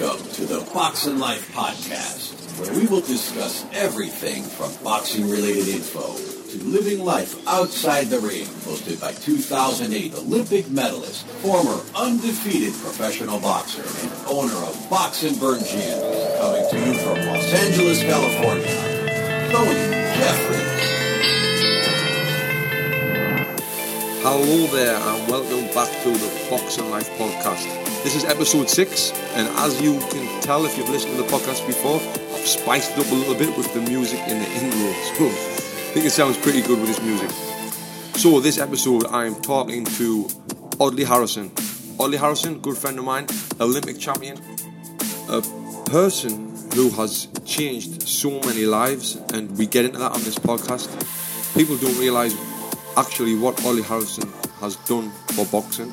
Welcome to the Boxing Life Podcast, where we will discuss everything from boxing related info to living life outside the ring. Hosted by 2008 Olympic medalist, former undefeated professional boxer, and owner of Boxing Burn Gym. Coming to you from Los Angeles, California, Tony Jeffries. Hello there, and welcome back to the Boxing Life podcast. This is episode six, and as you can tell if you've listened to the podcast before, I've spiced it up a little bit with the music in the intro. So I think it sounds pretty good with this music. So this episode, I'm talking to Audley Harrison. Audley Harrison, good friend of mine, Olympic champion, a person who has changed so many lives, and we get into that on this podcast. People don't realise actually what Audley Harrison has done for boxing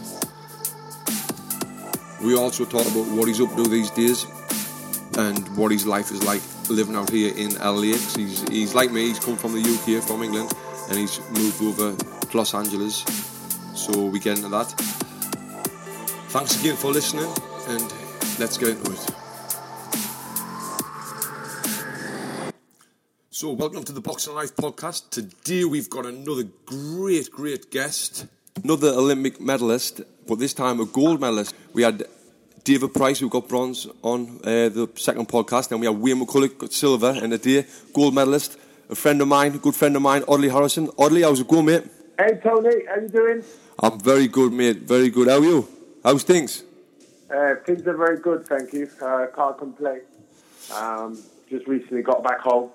we also talk about what he's up to these days and what his life is like living out here in LA. He's, he's like me, he's come from the UK, from England, and he's moved over to Los Angeles. So we get into that. Thanks again for listening, and let's get into it. So, welcome to the Boxing Life podcast. Today we've got another great, great guest, another Olympic medalist, but this time a gold medalist. We had David Price, who got bronze on uh, the second podcast. Then we had Wayne McCullough, got silver, and a day gold medalist. A friend of mine, a good friend of mine, Audley Harrison. Audley, how's it going, mate? Hey, Tony, how you doing? I'm very good, mate. Very good. How are you? How's things? Uh, things are very good, thank you. Uh, can't complain. Um, just recently got back home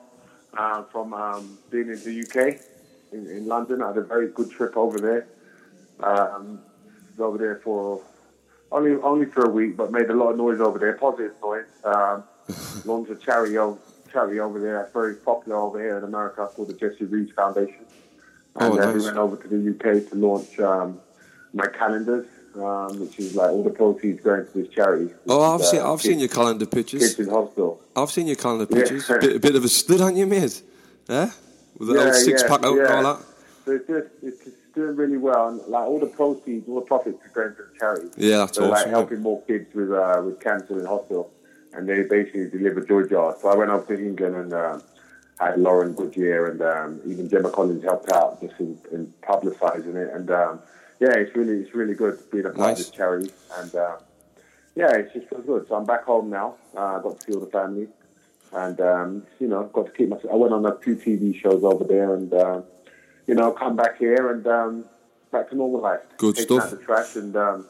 uh, from um, being in the UK, in, in, London. I had a very good trip over there. Um, over there for only only for a week, but made a lot of noise over there, positive noise. Um, launched a charity, charity over there that's very popular over here in America called the Jessie Rees Foundation. And oh, then nice. we went over to the UK to launch um, my calendars, um, which is like all the proceeds going to this charity. Oh, I've is, seen uh, I've seen your calendar pictures. Kids in hospital. I've seen your calendar Yeah. pictures. bit, a bit of a stud, aren't you, mate? Yeah, with the old six pack out and all that. So it's just it's just doing really well, and like all the proceeds, all the profits are going to the charity. Yeah, that's so like awesome. helping more kids with uh, with cancer in hospital, and they basically deliver joy jars. So I went over to England and uh, had Lauren Goodger and um, even Gemma Collins helped out just in, in publicising it, and um, yeah, it's really it's really good being a part Nice. of this charity, and uh, yeah, it's just feels good. So I'm back home now. Uh, I got to see all the family, and um, you know, I've got to keep myself. I went on a few TV shows over there, and uh, you know, come back here and um, back to normal life. Good Taking stuff. out the trash and um,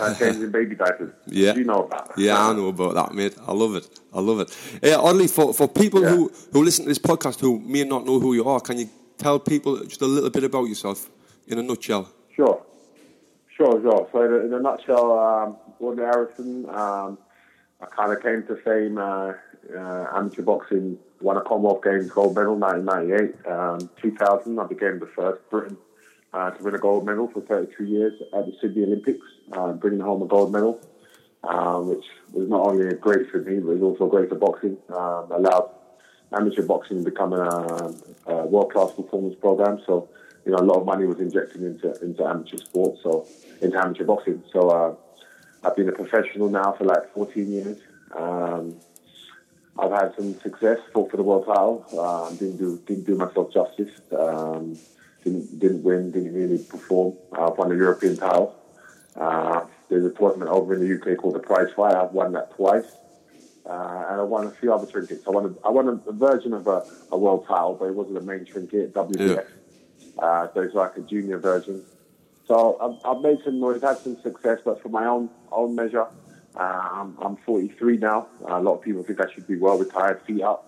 uh, changing baby diapers. Yeah. you know about that. Yeah, I know about that, mate. I love it. I love it. Yeah, Audley, for, for people Yeah. who, who listen to this podcast who may not know who you are, can you tell people just a little bit about yourself in a nutshell? Sure, sure, sure. So in a, in a nutshell, um, Audley Harrison, um, I kind of came to fame uh, uh, amateur boxing, won a Commonwealth Games gold medal 1998. Um, 2000, I became the first Briton uh, to win a gold medal for 32 years at the Sydney Olympics, uh, bringing home a gold medal, um, which was not only great for me, but it was also great for boxing. Um, allowed amateur boxing to become a, a world-class performance program. So, you know, a lot of money was injected into into amateur sports, so into amateur boxing. So, uh, I've been a professional now for like 14 years. Um, I've had some success, fought for the world title. Um, didn't do didn't do myself justice. Um, didn't didn't win. Didn't really perform. I've won the European title. Uh, there's a tournament over in the UK called the Prize Fight. I've won that twice. Uh, and I won a few other trinkets. I won a, I won a, a version of a, a world title, but it wasn't a main trinket, WBF. Uh, so it's like a junior version. So I've, I've made some noise, had some success, but for my own own measure, uh, I'm, I'm 43 now. Uh, a lot of people think I should be well retired, feet up.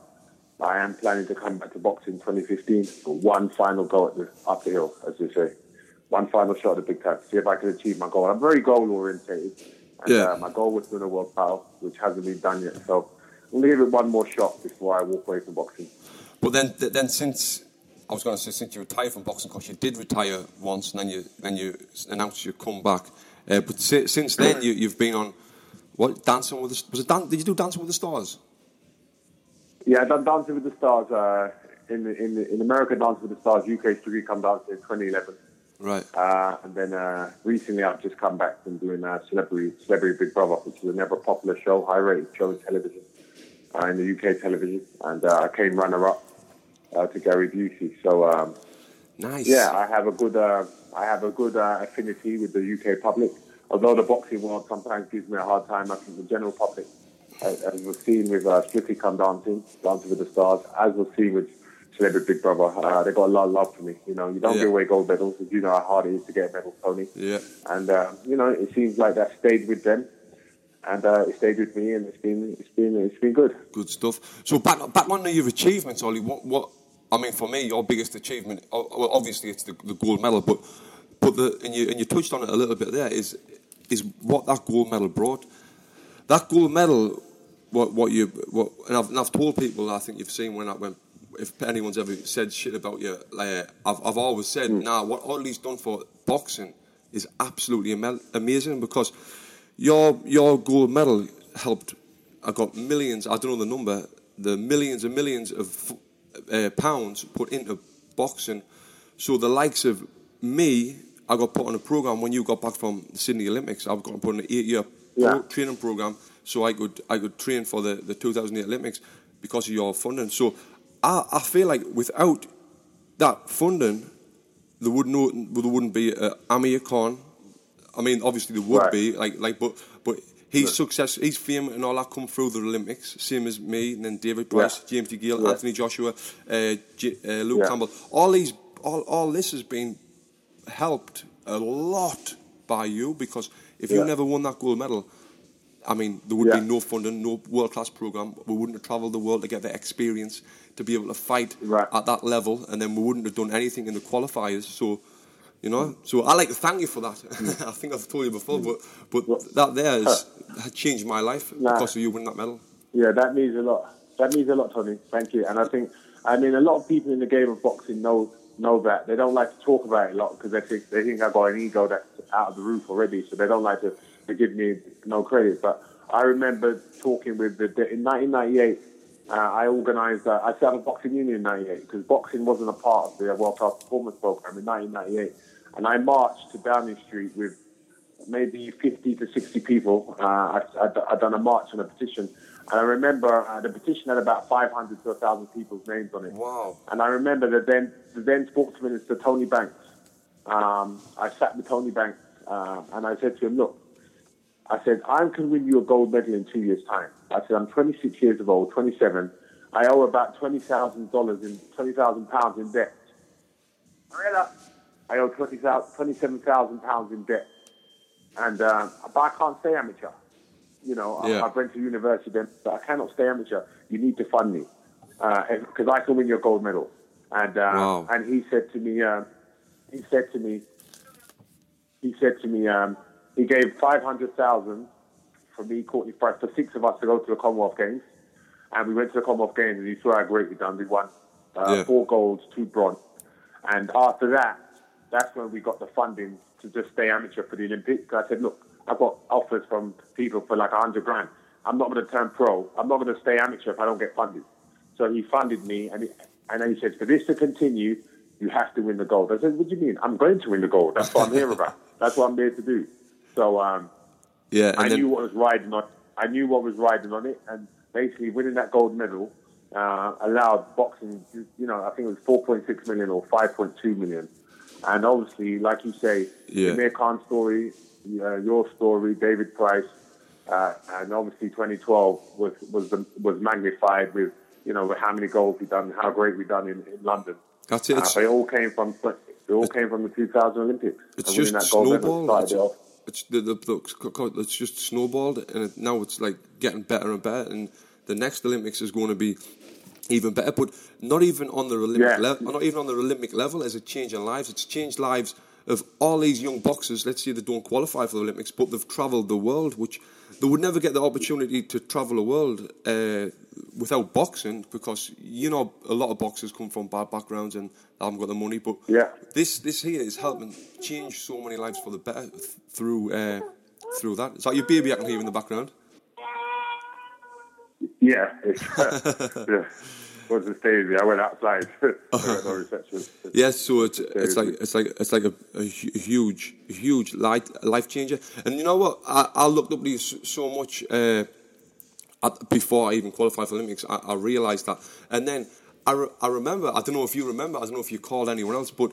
I am planning to come back to boxing 2015 for one final go at the up the hill, as they say. One final shot at the big time. See if I can achieve my goal. I'm very goal orientated. And, Yeah. uh, my goal was to win a world title, which hasn't been done yet. So I'm going to give it one more shot before I walk away from boxing. But then, then since I was going to say since you retired from boxing, because you did retire once, and then you then you announced you come back. Uh, but si- since then, you, you've been on what Dancing with the was it? Dan- did you do Dancing with the Stars? Yeah, I've done Dancing with the Stars uh, in, in in America. Dancing with the Stars, UK Strictly Come Dancing in 2011. Right. Uh, and then uh, recently, I've just come back from doing uh, Celebrity Celebrity Big Brother, which is another popular show, high rated show in television, uh, in the UK television, and uh, I came runner up uh, to Gary Busey. So um, Nice. yeah, I have a good uh, I have a good uh, affinity with the UK public. Although the boxing world sometimes gives me a hard time, I think the general public, as, as we've seen with uh, Strictly Come Dancing, Dancing with the Stars, as we've seen with Celebrity Big Brother, uh, they got a lot of love for me. You know, you don't Yeah. give away gold medals, because you know how hard it is to get a medal, Tony. Yeah. And uh, you know, it seems like that stayed with them, and uh, it stayed with me, and it's been it's been it's been good. Good stuff. So back back on your achievements, Audley. What what? I mean, for me, your biggest achievement, well, obviously, it's the, the gold medal. But but the and you and you touched on it a little bit there. Is is what that gold medal brought? That gold medal, what what you what, and I've, and I've told people. I think you've seen when I went. If anyone's ever said shit about you, like I've I've always said, nah, what Audley's done for boxing is absolutely ama- amazing because your your gold medal helped. I got millions. I don't know the number. The millions and millions of uh, pounds put into boxing. So the likes of me, I got put on a program when you got back from the Sydney Olympics. I've got put on an eight-year Yeah. pro- training program so I could I could train for the, the 2008 Olympics because of your funding. So I, I feel like without that funding, there would no there wouldn't be a Amir Khan. I mean, obviously there would Right. be like like, but but his success, his fame, and all that come through the Olympics. Same as me, and then David Price, Yeah. James DeGale, Yeah. Anthony Joshua, uh, J- uh, Luke. Campbell. All these, all all this has been helped a lot by you because if you never won that gold medal, I mean, there would Yeah. be no funding, no world class program. We wouldn't have travelled the world to get the experience to be able to fight Right. at that level, and then we wouldn't have done anything in the qualifiers. So, you know, so I like to thank you for that. Mm. I think I've told you before, mm. but but Well, that there has, has changed my life Nah. because of you winning that medal. Yeah, that means a lot. That means a lot, Tony. Thank you. And I think, I mean, a lot of people in the game of boxing know know that they don't like to talk about it a lot because they think they think I've got an ego that's out of the roof already, so they don't like to, to give me no credit. But I remember talking with the in 1998. Uh, I organised. Uh, I set up a boxing union in '98 because boxing wasn't a part of the World Class Performance Program in 1998, and I marched to Downing Street with maybe 50 to 60 people. Uh, I, I, I done a march and a petition. And I remember uh, the petition had about 500 to 1,000 people's names on it. Wow. And I remember the then, the then sports minister, Tony Banks. Um, I sat with Tony Banks uh, and I said to him, look, I said, I can win you a gold medal in two years' time. I said, I'm 26 years of old, 27. I owe about $20,000 in, 20,000 pounds in debt. I owe 20,000 27,000 pounds in debt. And, uh, but I can't stay amateur. You know, I- Yeah. I've went to university, then, but I cannot stay amateur. You need to fund me because I can win your gold medal. And uh, Wow. and he said to me, uh, he said to me, he said to me, um, he gave five hundred thousand for me, Courtney Price, for six of us to go to the Commonwealth Games, and we went to the Commonwealth Games, and he saw how great we done. We won uh, Yeah. four golds, two bronze, and after that, that's when we got the funding to just stay amateur for the Olympics. I said, look, I've got offers from people for like a hundred grand. I'm not going to turn pro. I'm not going to stay amateur if I don't get funded. So he funded me, and he, and then he said, for this to continue, you have to win the gold. I said, what do you mean? I'm going to win the gold. That's what I'm here about. That's what I'm there to do. So um, Yeah, I and knew what was riding on. I knew what was riding on it, and basically winning that gold medal uh, allowed boxing. You know, I think it was 4.6 million or 5.2 million, and obviously, like you say, Yeah. the Amir Khan story, uh, your story, David Price, uh, and obviously 2012 was was the, was magnified with you know how many goals we done, how great we done in, in London. that's it. Uh, it all came from it all came from the 2000 Olympics. it's just that snowballed. It's, it it's the, the, the, it's just snowballed, and it, now it's like getting better and better. And the next Olympics is going to be even better. But not even on the Olympic Yeah. level. Not even on the Olympic level. Is it changing lives? It's changed lives of all these young boxers. Let's say they don't qualify for the Olympics, but they've travelled the world, which they would never get the opportunity to travel the world uh, without boxing because you know a lot of boxers come from bad backgrounds and haven't got the money. But Yeah. this this here is helping change so many lives for the better th- through uh, through that. Is that your baby I can hear in the background? Yeah, it's, yeah. Wasn't staying. I went outside. no. Yes, so it's it's like it's like it's like a, a huge huge life life changer. And you know what? I, I looked up to you so, much uh, at, before I even qualified for Olympics. I, I realized that, and then I, re- I remember. I don't know if you remember. I don't know if you called anyone else, but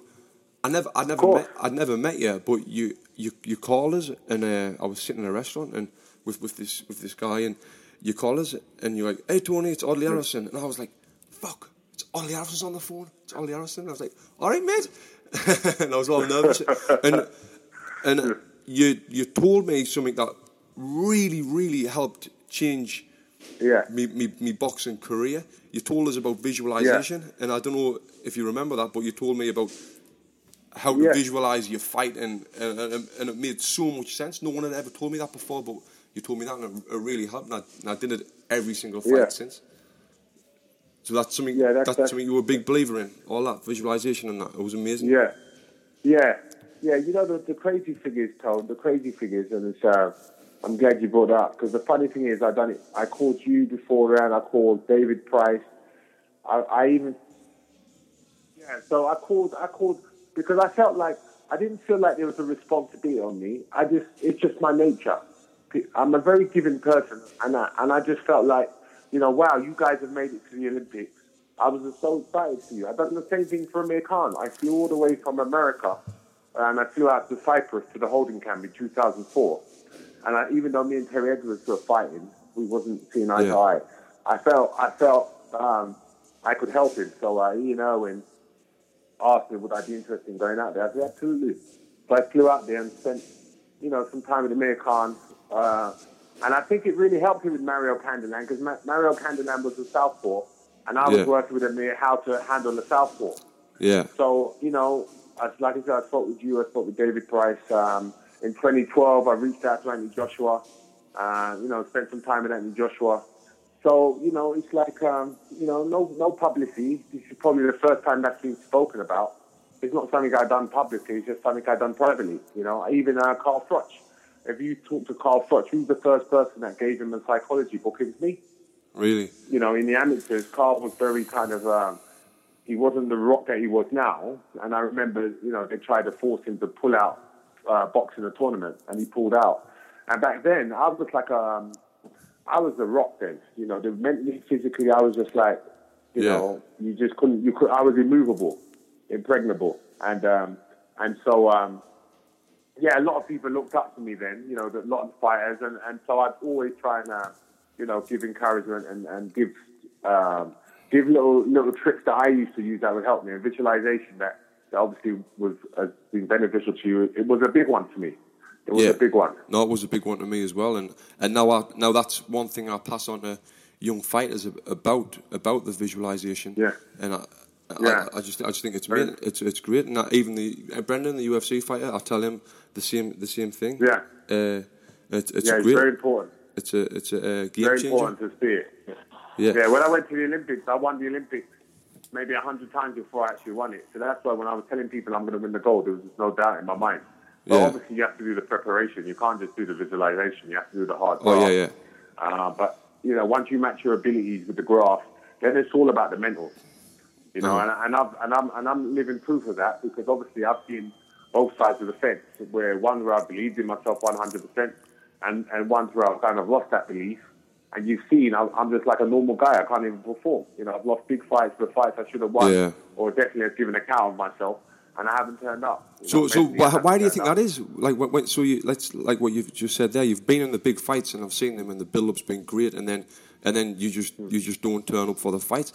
I never I never met, I'd never met you. But you you you called us, and uh, I was sitting in a restaurant and with with this with this guy, and you called us, and you're like, "Hey Tony, it's Audley Harrison," and I was like, "Fuck." It's Audley Harrison's on the phone. It's Audley Harrison. I was like, "All right, mate," and I was all nervous. and and you you told me something that really really helped change Yeah. me, me, me boxing career. You told us about visualization, and I don't know if you remember that, but you told me about how to Yeah. visualize your fight, and, and and and it made so much sense. No one had ever told me that before, but you told me that, and it, it really helped. And I, and I did it every single fight Yeah. since. So that's something. Yeah, that's, that's- that's- something you were a big believer in. All that visualization and that it was amazing. Yeah, yeah, yeah. You know the, the crazy thing is, Tone. The crazy thing is, and it's. Uh, I'm glad you brought it up because the funny thing is, I done it. I called you before round. I called David Price. I, I even. Yeah, so I called. I called because I felt like I didn't feel like there was a responsibility on me. I just, it's just my nature. I'm a very giving person, and I, and I just felt like, you know, wow, you guys have made it to the Olympics. I was just so excited for you. I've done the same thing for Amir Khan. I flew all the way from America, and I flew out to Cyprus to the holding camp in 2004. And I, even though me and Terry Edwards were fighting, we wasn't seeing eye Yeah. to eye. I felt, I felt um, I could help him. So I, you know, and asked me would I be interested in going out there. I said absolutely. So I flew out there and spent, you know, some time with Amir Khan. Uh, and I think it really helped him with Mario Kindelán because Ma- Mario Kindelán was a southpaw, and I was Yeah. working with Amir how to handle the southpaw. Yeah, So, you know, as, like I said, I spoke with you, I spoke with David Price. Um, in 2012, I reached out to Anthony Joshua, uh, you know, spent some time with Anthony Joshua. So, you know, it's like, um, you know, no no publicity. This is probably the first time that's been spoken about. It's not something I've done publicly, it's just something I've done privately. You know, even uh, Carl Froch. If you talk to Carl Froch, who's the first person that gave him a psychology book? It was me really. you know, in the amateurs, Carl was very kind of, um, he wasn't the rock that he was now. And I remember, you know, they tried to force him to pull out uh, boxing a tournament, and he pulled out. And back then, I was like, um, I was the rock then. You know, the mentally, physically, I was just like, you Yeah. know, you just couldn't, you could, I was immovable, impregnable. And, um, and so, um, yeah, a lot of people looked up to me then, you know, a lot of fighters, and, and so I'd always try and, uh, you know, give encouragement and, and give um, give little little tricks that I used to use that would help me. And visualization that, that obviously was has been beneficial to you. It was a big one to me. It was Yeah. a big one. No, it was a big one to me as well, and and now I, now that's one thing I pass on to young fighters about about the visualization. Yeah. and I, Yeah. I, I just I just think it's amazing. it's it's great, and even the uh, Brendan, the UFC fighter, I tell him the same the same thing. Yeah. uh, it's it's yeah, it's great. very important. it's a it's a uh, game Very changer. important to see it. Yeah. Yeah, when I went to the Olympics, I won the Olympics maybe a hundred times before I actually won it. So that's why when I was telling people I'm going to win the gold, there was just no doubt in my mind. But Yeah. obviously, you have to do the preparation. You can't just do the visualization. You have to do the hard work. Oh, yeah, yeah. Uh, but you know, once you match your abilities with the graph, then it's all about the mental. You know, Mhm. and, and, I've, and I'm and I'm living proof of that because obviously I've seen both sides of the fence. Where one where I believed in myself 100 percent, and and one where I've kind of lost that belief. And you've seen, I'm, I'm just like a normal guy. I can't even perform. You know, I've lost big fights, but fights I should have won, Yeah. or definitely have given account of myself, and I haven't turned up. So, know, so why, why do you think up. that is? Like, when, when, so you let's like what you've just said there. You've been in the big fights, and I've seen them, and the build-up's been great, and then and then you just you just don't turn up for the fights.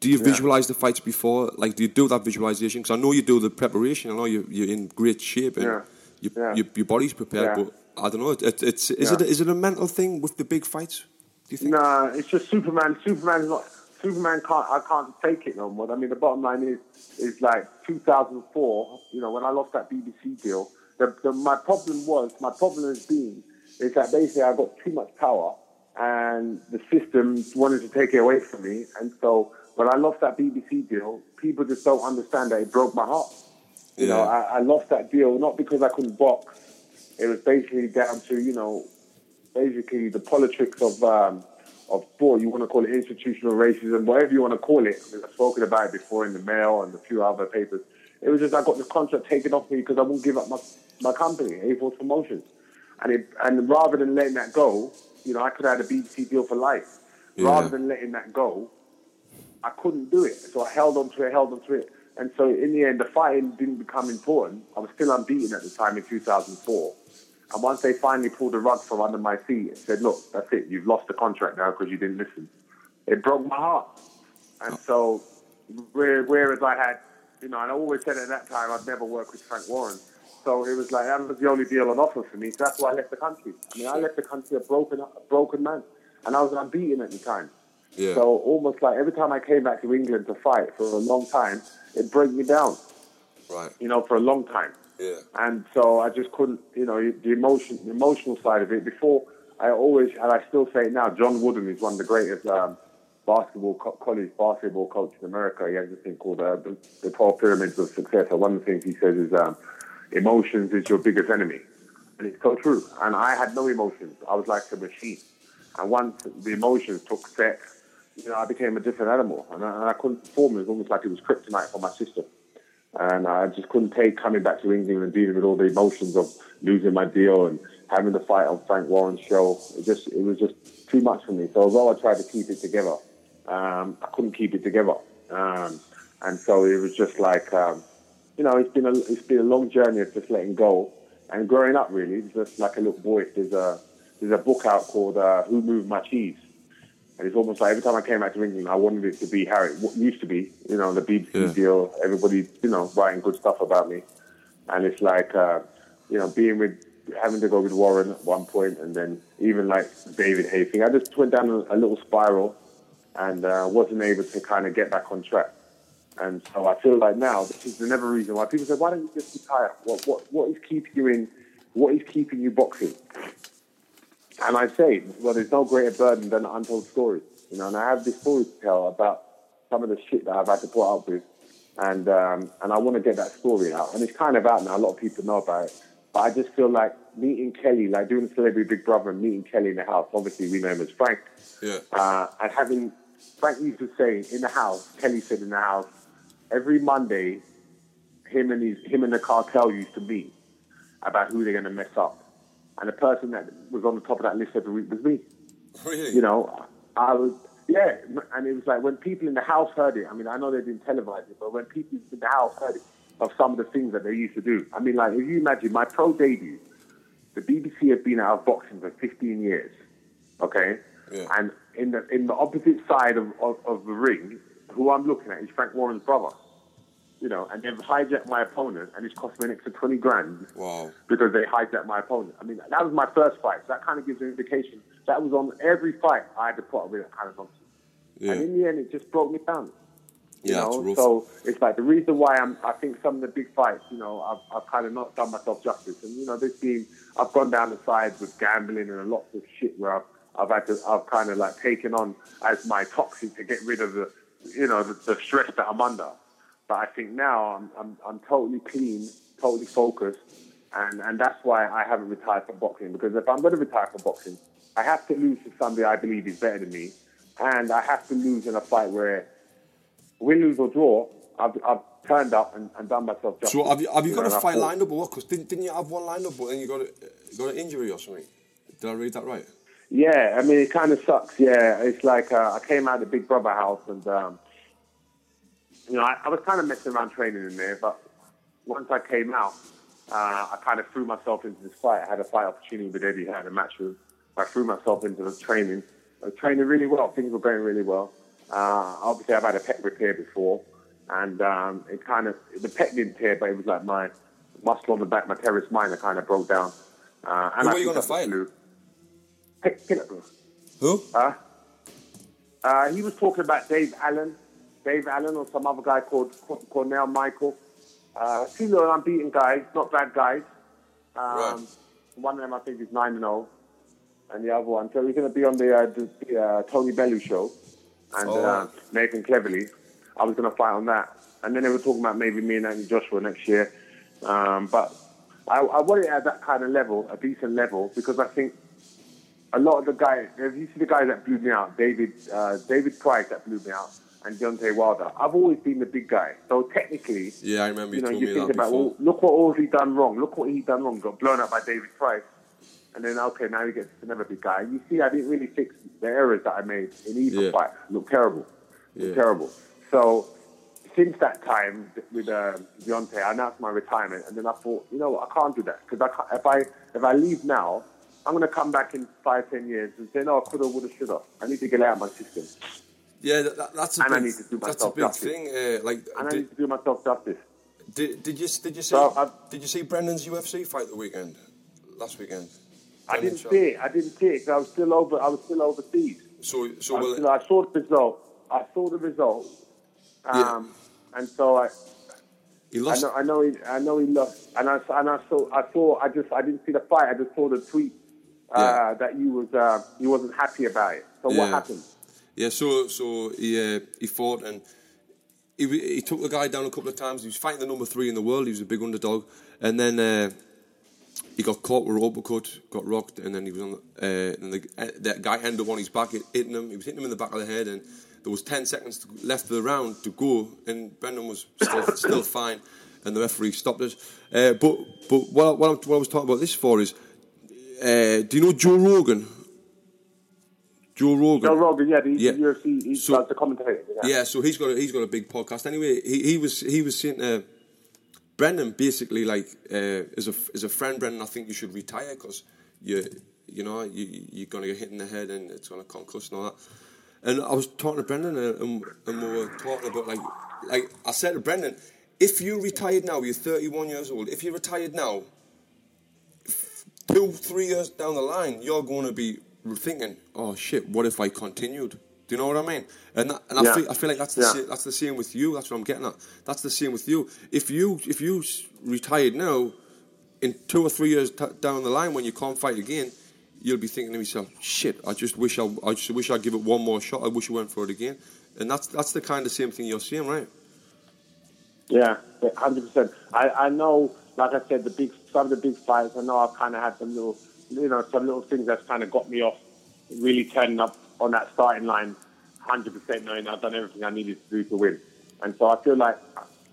Do you visualize the fights before? Like, do you do that visualization? Because I know you do the preparation. I know you you're in great shape, and Yeah. You, Yeah. Your, your body's prepared. Yeah. But I don't know. It, it, it's is Yeah. it is it a mental thing with the big fights? Do you think? Nah, it's just Superman. Superman's not. Superman can't. I can't take it no more. I mean, the bottom line is, is like 2004. You know, when I lost that BBC deal, the, the, my problem was, my problem has been, is that basically I got too much power, and the system wanted to take it away from me. And so when I lost that BBC deal, people just don't understand that it broke my heart. You know, I, I lost that deal not because I couldn't box. It was basically down to you know basically the politics of um, of sport. You want to call it institutional racism, whatever you want to call it. I mean, I've spoken about it before in the Mail and a few other papers. It was just I got the contract taken off me because I wouldn't give up my my company, A Force Promotions, and it, and rather than letting that go, you know, I could have had a BBC deal for life. Yeah. Rather than letting that go, I couldn't do it. So I held on to it, held on to it. And so in the end, the fighting didn't become important. I was still unbeaten at the time in 2004. And once they finally pulled the rug from under my feet and said, look, that's it, you've lost the contract now because you didn't listen, it broke my heart. And so, where- whereas I had, you know, and I always said at that time I'd never work with Frank Warren. So it was like, that was the only deal on offer for me. So that's why I left the country. I mean, I left the country a broken, a broken man. And I was unbeaten at the time. Yeah. So almost like every time I came back to England to fight for a long time, it broke me down, Right. you know, for a long time. Yeah. And so I just couldn't, you know, the emotion, the emotional side of it. Before I always, and I still say it now, John Wooden is one of the greatest um, basketball co- college basketball coaches in America. He has this thing called uh, the, the 12 Pyramids of Success. And one of the things he says is, um, emotions is your biggest enemy, and it's so true. And I had no emotions. I was like a machine. And once the emotions took set, you know, I became a different animal, and I, and I couldn't perform. It was almost like it was kryptonite for my system and I just couldn't take coming back to England and dealing with all the emotions of losing my deal and having the fight on Frank Warren's show. It just it was just too much for me. So although I tried to keep it together, um, I couldn't keep it together, um, and so it was just like um, you know it's been a it's been a long journey of just letting go and growing up. Really, just like a little boy. There's a there's a book out called uh, Who Moved My Cheese. And it's almost like every time I came back to England, I wanted it to be how it used to be. You know, the BBC Yeah. deal, everybody, you know, writing good stuff about me. And it's like, uh, you know, being with, having to go with Warren at one point, and then even like David Haye thing. I just went down a, a little spiral and uh, wasn't able to kind of get back on track. And so I feel like now this is another reason why people say, why don't you just retire? What, what, what is keeping you in, what is keeping you boxing? And I say, well, there's no greater burden than untold stories. You know, and I have this story to tell about some of the shit that I've had to put up with. And um, and I want to get that story out. And it's kind of out now. A lot of people know about it. But I just feel like meeting Kellie, like doing Celebrity Big Brother and meeting Kellie in the house. Obviously, we know him as Frank. Yeah. Uh, and having Frank used to say in the house, Kellie said in the house, every Monday, him and his him and the cartel used to meet about who they're going to mess up. And the person that was on the top of that list every week was me. Really? You know, I was, yeah. And it was like when people in the house heard it, I mean, I know they didn't televise it, but when people in the house heard it, of some of the things that they used to do. I mean, like, if you imagine my pro debut, the BBC had been out of boxing for 15 years, okay? Yeah. And in the, in the opposite side of, of, of the ring, who I'm looking at is Frank Warren's brother. You know, and they've hijacked my opponent, and it's cost me an extra 20 grand Wow. because they hijacked my opponent. I mean, that was my first fight. So that kind of gives an indication. That was on every fight I had to put up with that kind of nonsense. Yeah. And in the end, it just broke me down. You Yeah, know, rough. so it's like the reason why I'm. I think some of the big fights, you know, I've, I've kind of not done myself justice. And you know, this team, I've gone down the side with gambling and a lot of shit where I've, I've had to, I've kind of like taken on as my toxic to get rid of the, you know, the, the stress that I'm under. But I think now I'm, I'm, I'm totally clean, totally focused, and, and that's why I haven't retired from boxing. Because if I'm going to retire from boxing, I have to lose to somebody I believe is better than me, and I have to lose in a fight where, win, lose or draw, I've, I've turned up and, and done myself justice. So have you have you got a fight lined up or what? Because didn't, didn't you have one lined up but then you got a, got an injury or something? Did I read that right? Yeah, I mean, it kind of sucks. Yeah, it's like uh, I came out of the Big Brother house and, um, you know, I, I was kind of messing around training in there, but once I came out, uh, I kind of threw myself into this fight. I had a fight opportunity with Eddie, I had a match with him. I threw myself into the training. I was training really well. Things were going really well. Uh, obviously, I've had a pec repair before, and um, it kind of, the pec didn't tear, but it was like my muscle on the back, my teres minor kind of broke down. Uh, and Who I were you gonna fight? flu. Pick, pick Who? Huh? Uh, he was talking about Dave Allen, Dave Allen, or some other guy called Cor- Cornell Michael. Uh, two little unbeaten guys, not bad guys. Um, Right. One of them, I think, is nine and zero, and the other one. So he's going to be on the, uh, the, the uh, Tony Bellew show, and Oh. uh, Nathan Cleverly. I was going to fight on that, and then they were talking about maybe me and Anthony Joshua next year. Um, but I, I want it at that kind of level, a decent level, because I think a lot of the guys, if you see the guys that blew me out, David uh, David Price that blew me out, and Deontay Wilder. I've always been the big guy, so technically, Yeah, I remember you, you know, told you me think about, before. well, look what all he done wrong. Look what he done wrong. Got blown up by David Price, and then okay, now he gets another big guy. You see, I didn't really fix the errors that I made in either Yeah. fight. Look terrible, Look Yeah. terrible. So since that time with uh, Deontay, I announced my retirement, and then I thought, you know what, I can't do that because I can't, if I if I leave now, I'm going to come back in five, ten years and say, no, I coulda, woulda, shoulda. I need to get out of my system, Yeah, that, that- that's a And I big, need to do that's a big justice. thing. Uh, like, and I need to do myself justice. did, did you did you see So, did you see Brendan's UFC fight the weekend last weekend? I Brendan didn't see it. I didn't see it 'cause I was still over. I was still overseas. So so I, well, still, I saw the result. I saw the result, um, and so I, he I lost. know, I know, he, I know he lost, and I, and I saw, I saw, I just, I didn't see the fight. I just saw the tweet uh, Yeah. that he was, uh, he wasn't happy about it. So Yeah. what happened? Yeah, so so he uh, he fought and he he took the guy down a couple of times. He was fighting the number three in the world. He was a big underdog, and then uh, he got caught with a uppercut, got rocked, and then he was on. The, uh, and the, uh, that guy ended up on his back, hitting him. He was hitting him in the back of the head, and there was ten seconds to, left of the round to go, and Brendan was still still fine, and the referee stopped it. Uh, but but what, what, what I was talking about this for is, uh, do you know Joe Rogan? Joe Rogan. Joe Rogan, yeah, the, Yeah. UFC, he's So- like the commentator. Yeah, so he's got a, he's got a big podcast. Anyway, he, he was he was saying to Brendan basically like uh, as a as a friend, Brendan, I think you should retire because you you know you you're gonna get hit in the head and it's gonna concuss and all that. And I was talking to Brendan uh, and, and we were talking about like like I said to Brendan, if you retired now, you're 31 years old. If you retired now, two three years down the line, you're going to be thinking, oh shit, what if I continued? Do you know what I mean? And that, and I feel I feel like that's the Yeah. sa- that's the same with you. That's what I'm getting at. That's the same with you. If you if you retired now, in two or three years t- down the line when you can't fight again, you'll be thinking to yourself, shit, I just wish I I just wish I'd give it one more shot. I wish I went for it again. And that's that's the kind of same thing you're seeing, right? Yeah, hundred percent. I, I know, like I said, the big some of the big fights. I know I've kind of had some little, you know, some little things that's kind of got me off, really turning up on that starting line, hundred percent knowing I've done everything I needed to do to win. And so I feel like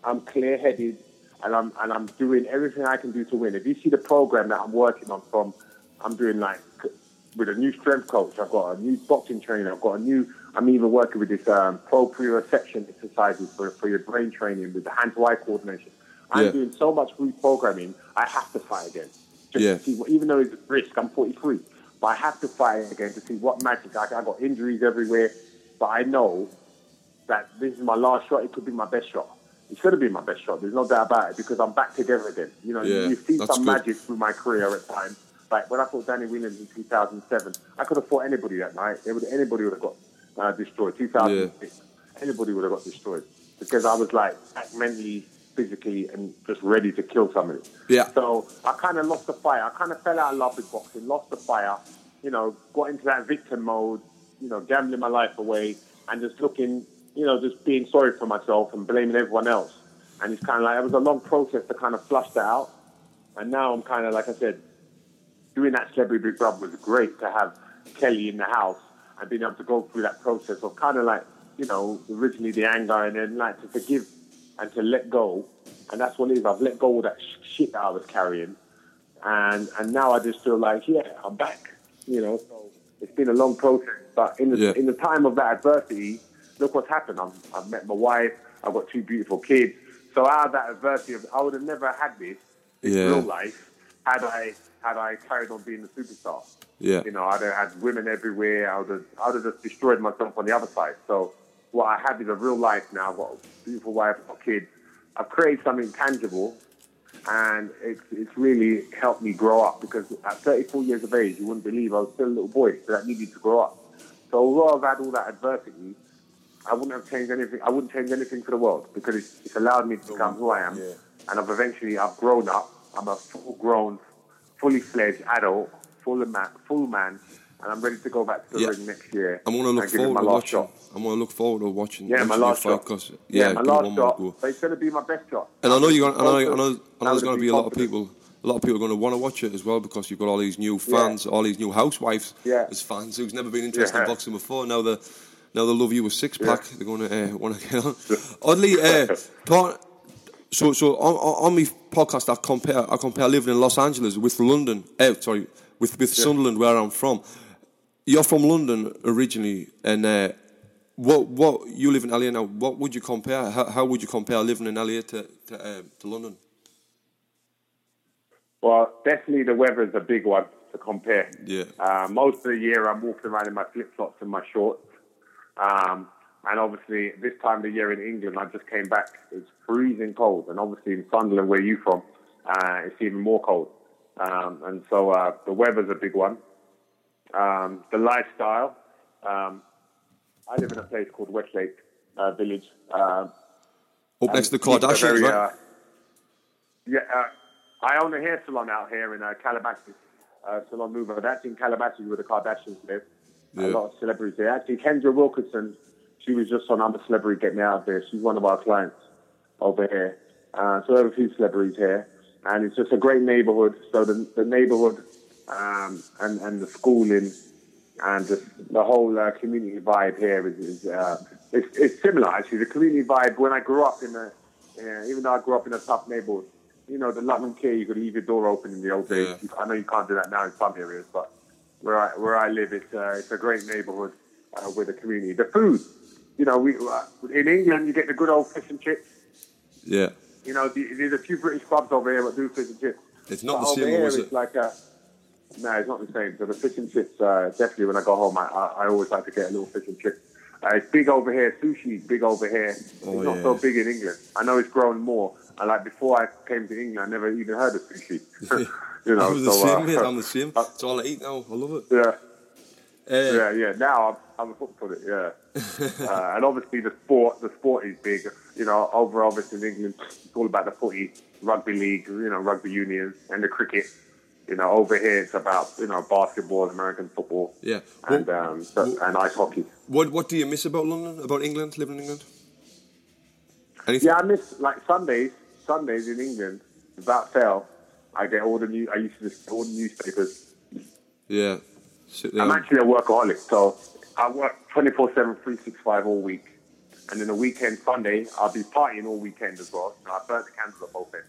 I'm clear-headed, and I'm and I'm doing everything I can do to win. If you see the program that I'm working on, from I'm doing like with a new strength coach. I've got a new boxing trainer. I've got a new. I'm even working with this um, proprioception exercises for, for your brain training with the hand-to-eye coordination. I'm Yeah. doing so much reprogramming. I have to fight again. Just Yeah. to see what, even though it's a risk, I'm 43, but I have to fight again to see what magic. I, I got injuries everywhere, but I know that this is my last shot. It could be my best shot. It should have been my best shot. There's no doubt about it because I'm back together again. You know, Yeah, you see some good. magic through my career at times. Like when I fought Danny Williams in 2007, I could have fought anybody that night. Would, anybody would have got uh, destroyed. 2006, anybody would have got destroyed because I was like mentally, physically, and just ready to kill somebody. Yeah. So I kind of lost the fire. I kind of fell out of love with boxing, lost the fire. You know, got into that victim mode. You know, gambling my life away and just looking, you know, just being sorry for myself and blaming everyone else. And it's kind of like it was a long process to kind of flush that out. And now I'm kind of like I said, doing that celebrity big brother was great to have Kellie in the house and being able to go through that process of kind of like, you know, originally the anger and then like to forgive and to let go. And that's what it is. I've let go of that shit that I was carrying. And and now I just feel like, yeah, I'm back. You know, so it's been a long process. But in the Yeah. in the time of that adversity, look what's happened. I'm, I've met my wife. I've got two beautiful kids. So out of that adversity, of, I would have never had this in Yeah. real life had I had I carried on being a superstar. Yeah. You know, I'd have had women everywhere. I would have, I would have just destroyed myself on the other side. So what I have is a real life now. I've got a beautiful wife, I've got kids. I've created something tangible, and it's it's really helped me grow up because at 34 years of age, you wouldn't believe I was still a little boy that needed to grow up. So although I've had all that adversity, I wouldn't have changed anything. I wouldn't change anything for the world because it's, it's allowed me to become who I am. Yeah. And I've eventually I've grown up. I'm a full-grown, fully fledged adult, full man, full man, and I'm ready to go back to the Yeah. ring next year. I'm gonna look and give it forward to watching. shot. I'm gonna look forward to watching. Yeah, my last shot. 'cause- yeah, yeah, my last shot. go. But it's going to be my best shot. And I know you're gonna, I know, I know, I know there's would gonna be a lot of people. a lot of people are going to want to watch it as well because you've got all these new fans, all these new housewives Yeah. as fans who's never been interested in boxing before. Now they now they love you with six pack. They're going to uh, want to get on. Audley, uh, part, so so on, on on my podcast, I compare I compare living in Los Angeles with London. Uh, sorry, with with Sunderland, where I'm from. You're from London originally, and uh, what what you live in LA now? What would you compare? How, how would you compare living in LA to to, uh, to London? Well, definitely the weather is a big one to compare. Yeah. Uh, most of the year, I'm walking around in my flip flops and my shorts. Um, and obviously, this time of the year in England, I just came back. It's freezing cold, and obviously in Sunderland, where you from, uh, it's even more cold. Um, and so uh, the weather's a big one. Um, the lifestyle. Um, I live in a place called Westlake uh, Village. Um, Up next to the and it's a Kardashians, very, right? uh, yeah, uh, I own a hair salon out here in uh, Calabasas, uh, Salon Nouveau. That's in Calabasas where the Kardashians live. Yeah. A lot of celebrities there. Actually, Kendra Wilkinson, she was just on I'm a Celebrity Get Me Out of There. She's one of our clients over here. Uh, so we have a few celebrities here. And it's just a great neighborhood. So the, the neighborhood um, and, and the schooling and just the whole uh, community vibe here is, is uh, it's, it's similar actually. The community vibe when I grew up in a, uh, even though I grew up in a tough neighborhood, you know, the and care, you could leave your door open in the old days. Yeah. I know you can't do that now in some areas, but where I where I live, it's uh, it's a great neighborhood uh, with a community. The food, you know, we uh, in England you get the good old fish and chips. Yeah. You know, the, there's a few British pubs over here that do fish and chips. It's not But the same, is it's it? like a, no, it's not the same. So the fish and chips, uh, definitely when I go home, I, I, I always like to get a little fish and chips. Uh, it's big over here. Sushi big over here. Oh, it's not yeah. so big in England. I know it's grown more. And like before I came to England, I never even heard of sushi. you know, I'm the so, same, uh, mate. I'm the same. uh, It's all I eat now. I love it. yeah. Uh, Yeah, yeah. Now I'm, I'm hooked on it. Yeah, uh, and obviously the sport, the sport is big. You know, over obviously in England, it's all about the footy, rugby league, you know, rugby union, and the cricket. You know, over here it's about you know basketball, and American football, Yeah. and Well, um, so, and ice hockey. What What do you miss about London? About England? Living in England? Anything? Yeah, I miss like Sundays. Sundays in England, without fail, I get all the new. I used to just get all the newspapers. Yeah. I'm actually a workaholic, so I work 24 7, 365 all week. And then the weekend, Sunday, I'll be partying all weekend as well. You know, I burnt the candles at both ends.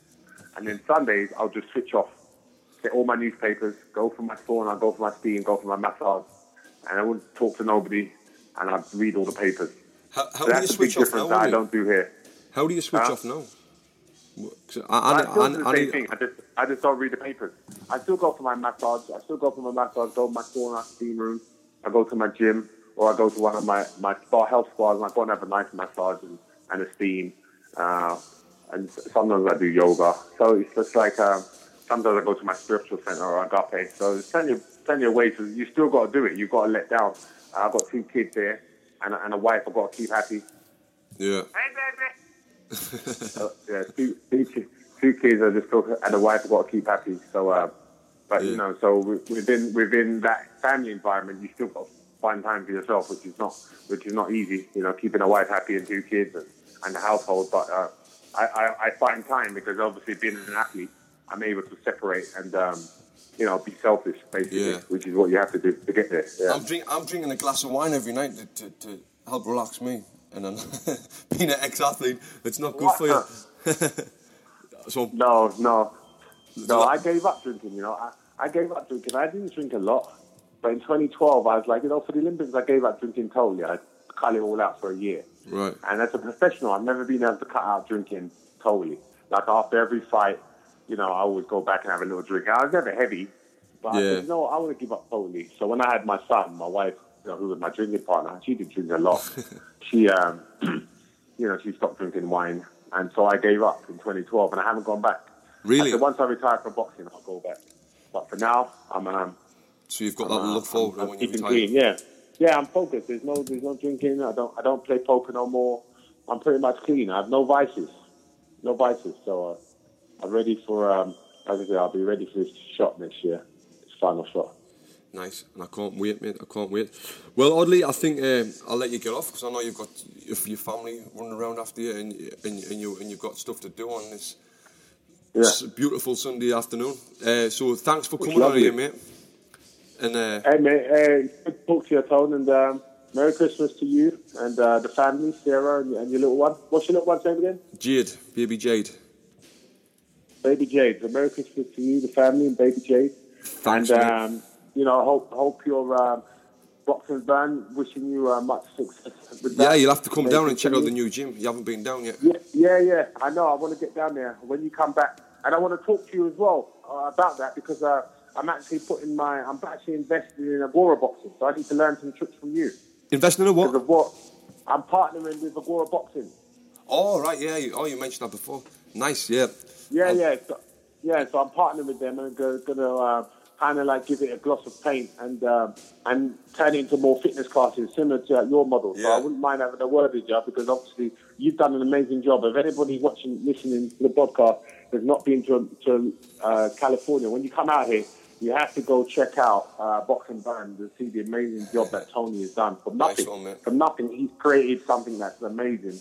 And then Sundays, I'll just switch off, get all my newspapers, go for my sauna, I go for my steam, go for my massage. And I wouldn't talk to nobody, and I'd read all the papers. How, how So do you that's a big switch off difference now? that I don't do here. How do you switch Huh? off now? I, I, I, I, do the I, same I, thing. I just, I just don't read the papers. I still go for my massage. I still go for my massage. Go to my sauna, steam room. I go to my gym, or I go to one of my my spa health spas, and I go and have a nice massage and, and a steam. Uh, and sometimes I do yoga. So it's just like um, sometimes I go to my spiritual center or agape. So there's plenty of plenty of ways. You still got to do it. You've got to let down. Uh, I've got two kids there, and, a- and a wife. I've got to keep happy. yeah. Hey, baby. uh, yeah, two, two, kids are just still, and a wife have got to keep happy. So, uh, but Yeah. you know, so within within that family environment, you still got to find time for yourself, which is not which is not easy. You know, keeping a wife happy and two kids and, and the household. But uh, I, I, I find time because obviously being an athlete, I'm able to separate and um, you know be selfish basically, Yeah. which is what you have to do to get there. Yeah. I'm, drink, I'm drinking a glass of wine every night to, to, to help relax me. And then being an ex-athlete, it's not good for you. so No, no, no. I gave up drinking. You know, I, I gave up drinking. I didn't drink a lot, but in 2012, I was like, you know, for the Olympics, I gave up drinking totally. I cut it all out for a year. right, And as a professional, I've never been able to cut out drinking totally. Like after every fight, you know, I always go back and have a little drink. I was never heavy, but I said, no, I want to give up totally. So when I had my son, my wife, you know, who was my drinking partner, she did drink a lot. she, um, you know, she stopped drinking wine. And so I gave up in 2012 and I haven't gone back. Really? I said, once I retire from boxing, I'll go back. But for now, I'm, um, so you've got that I'm, uh, look forward I'm, I'm keeping clean. Yeah, yeah, I'm focused. There's no, there's no drinking. I don't, I don't play poker no more. I'm pretty much clean. I have no vices, no vices. So uh, I'm ready for, um, as I say, I'll be ready for this shot next year. This final shot. Nice, and I can't wait, mate. I can't wait. Well, Audley, I think um, I'll let you get off because I know you've got your, family running around after you, and and, and you and you've got stuff to do on this Yeah. It's a beautiful Sunday afternoon. Uh, so thanks for coming on here, mate. And uh, Hey, mate, uh, good to talk to you, Tone, and um, Merry Christmas to you and uh, the family, Sarah, and, and your little one. What's your little one's name again? Jade, baby Jade. Baby Jade. So Merry Christmas to you, the family, and Baby Jade. Thanks, and, um, you know, I hope, hope your um, Boxing Burn, wishing you uh, much success with that. Yeah, you'll have to come down and check out the new gym. You haven't been down yet. Yeah, yeah, yeah. I know. I want to get down there when you come back, and I want to talk to you as well uh, about that because uh, I'm actually putting my, I'm actually invested in Agora boxing, so I need to learn some tricks from you Investing in what? of what I'm partnering with Agora boxing. Oh, right, yeah. you- Oh, you mentioned that before. Nice, yeah. Yeah, Um, yeah, so, yeah. So I'm partnering with them and go, gonna uh, kind of like give it a gloss of paint and um, and turn it into more fitness classes similar to uh, your model. So I wouldn't mind having a word with you because obviously you've done an amazing job. If anybody watching, listening to the podcast has not been to to uh, California, when you come out here. You have to go check out uh, Boxing Burn to see the amazing job that Tony has done. From Nice nothing, one, from nothing, he's created something that's amazing.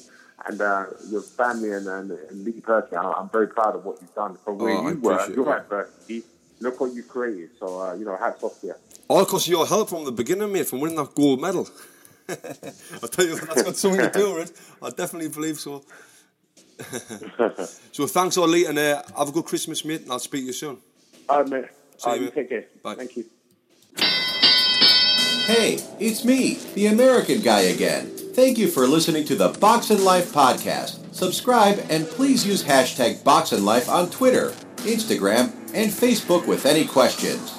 And uh, your family and, and, and Lee personally, I'm I'm very proud of what you've done. From where Oh, I you were, appreciate your that. adversity, look what you created. So, uh, you know, hats off to you. All because of your help from the beginning, mate, from winning that gold medal. I'll tell you, that's got something to do with it. I definitely believe so. so thanks, Audley, and uh, have a good Christmas, mate, and I'll speak to you soon. All right, mate. See All you, mate. Take care. Bye. Thank you. Hey, it's me, the American guy again. Thank you for listening to the Box and Life podcast. Subscribe and please use hashtag Box and Life on Twitter, Instagram, and Facebook with any questions.